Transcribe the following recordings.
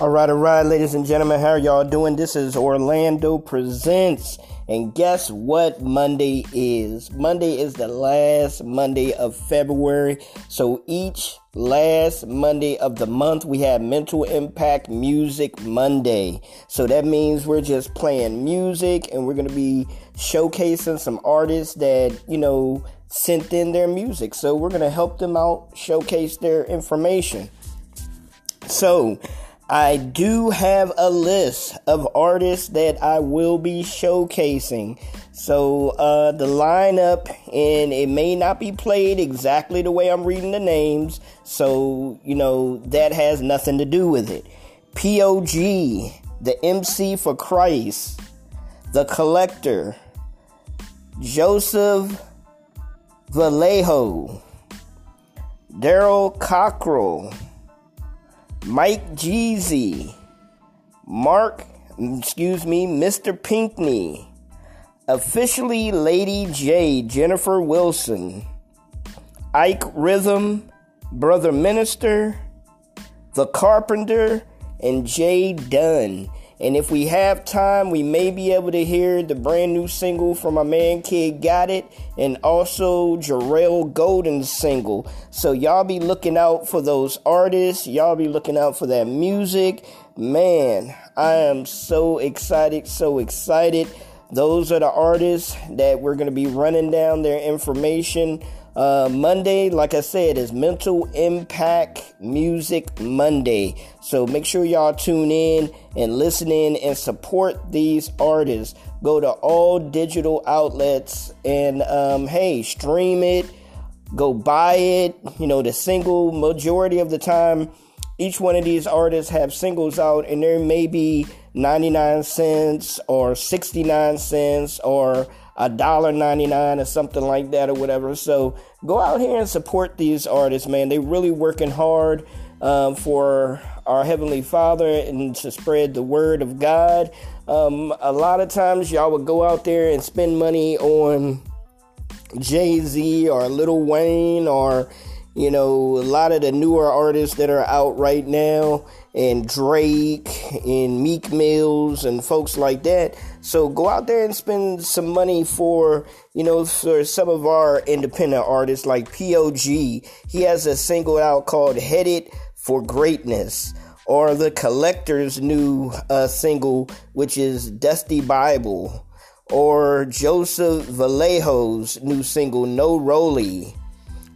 All right, all right, ladies and gentlemen, how are y'all doing? This is Orlando Presents. And guess what Monday is? Monday is the last Monday of February. So each last Monday of the month, we have Mental Impact Music Monday. So that means we're just playing music and we're going to be showcasing some artists that, you know, sent in their music. So we're going to help them out, showcase their information. So, I do have a list of artists that I will be showcasing. So uh, the lineup, and it may not be played exactly the way I'm reading the names. So you know that has nothing to do with it. POG, the MC for Christ, the Collector, Joseph Vallejo, Daryl Cockrell. Mike Jeezy, Mark, excuse me, Mr. Pinkney, officially Lady J, Jennifer Wilson, Ike Rhythm, Brother Minister, The Carpenter, and Jay Dunn. And if we have time, we may be able to hear the brand new single from my man Kid Got It and also Jarrell Golden's single. So y'all be looking out for those artists. Y'all be looking out for that music. Man, I am so excited, so excited. Those are the artists that we're going to be running down their information uh, Monday, like I said, is Mental Impact Music Monday. So make sure y'all tune in and listen in and support these artists. Go to all digital outlets and um, hey, stream it, go buy it. You know, the single majority of the time, each one of these artists have singles out, and there may be 99 cents or 69 cents or a dollar 99 or something like that or whatever. So go out here and support these artists, man. They really working hard um, for our Heavenly Father and to spread the word of God. Um, a lot of times y'all would go out there and spend money on Jay Z or Lil Wayne or you know, a lot of the newer artists that are out right now, and Drake and Meek Mills and folks like that. So go out there and spend some money for, you know, for some of our independent artists like POG. He has a single out called Headed for Greatness. Or the Collector's new uh, single, which is Dusty Bible. Or Joseph Vallejo's new single, No Rolly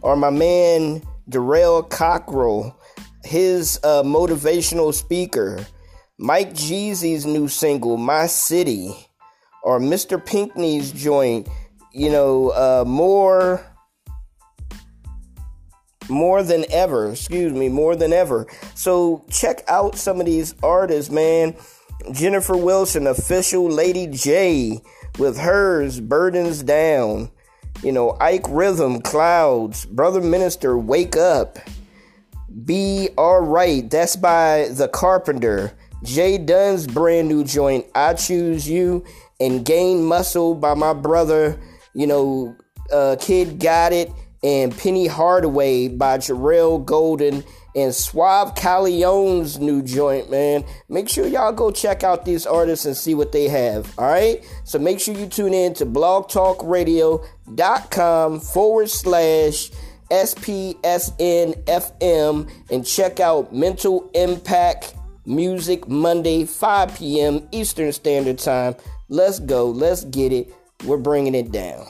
or my man Darrell Cockrell, his uh, motivational speaker, Mike Jeezy's new single, My City, or Mr. Pinkney's joint, you know, uh, more more than ever, excuse me, more than ever. So check out some of these artists, man. Jennifer Wilson, official Lady J, with hers, Burdens Down. You know, Ike Rhythm, Clouds, Brother Minister, Wake Up, Be Alright, that's by The Carpenter, Jay Dunn's brand new joint, I Choose You, and Gain Muscle by my brother, you know, uh, Kid Got It, and Penny Hardaway by Jarrell Golden and Suave Callejone's new joint, man. Make sure y'all go check out these artists and see what they have. All right. So make sure you tune in to blogtalkradio.com forward slash SPSNFM and check out Mental Impact Music Monday, 5 p.m. Eastern Standard Time. Let's go. Let's get it. We're bringing it down.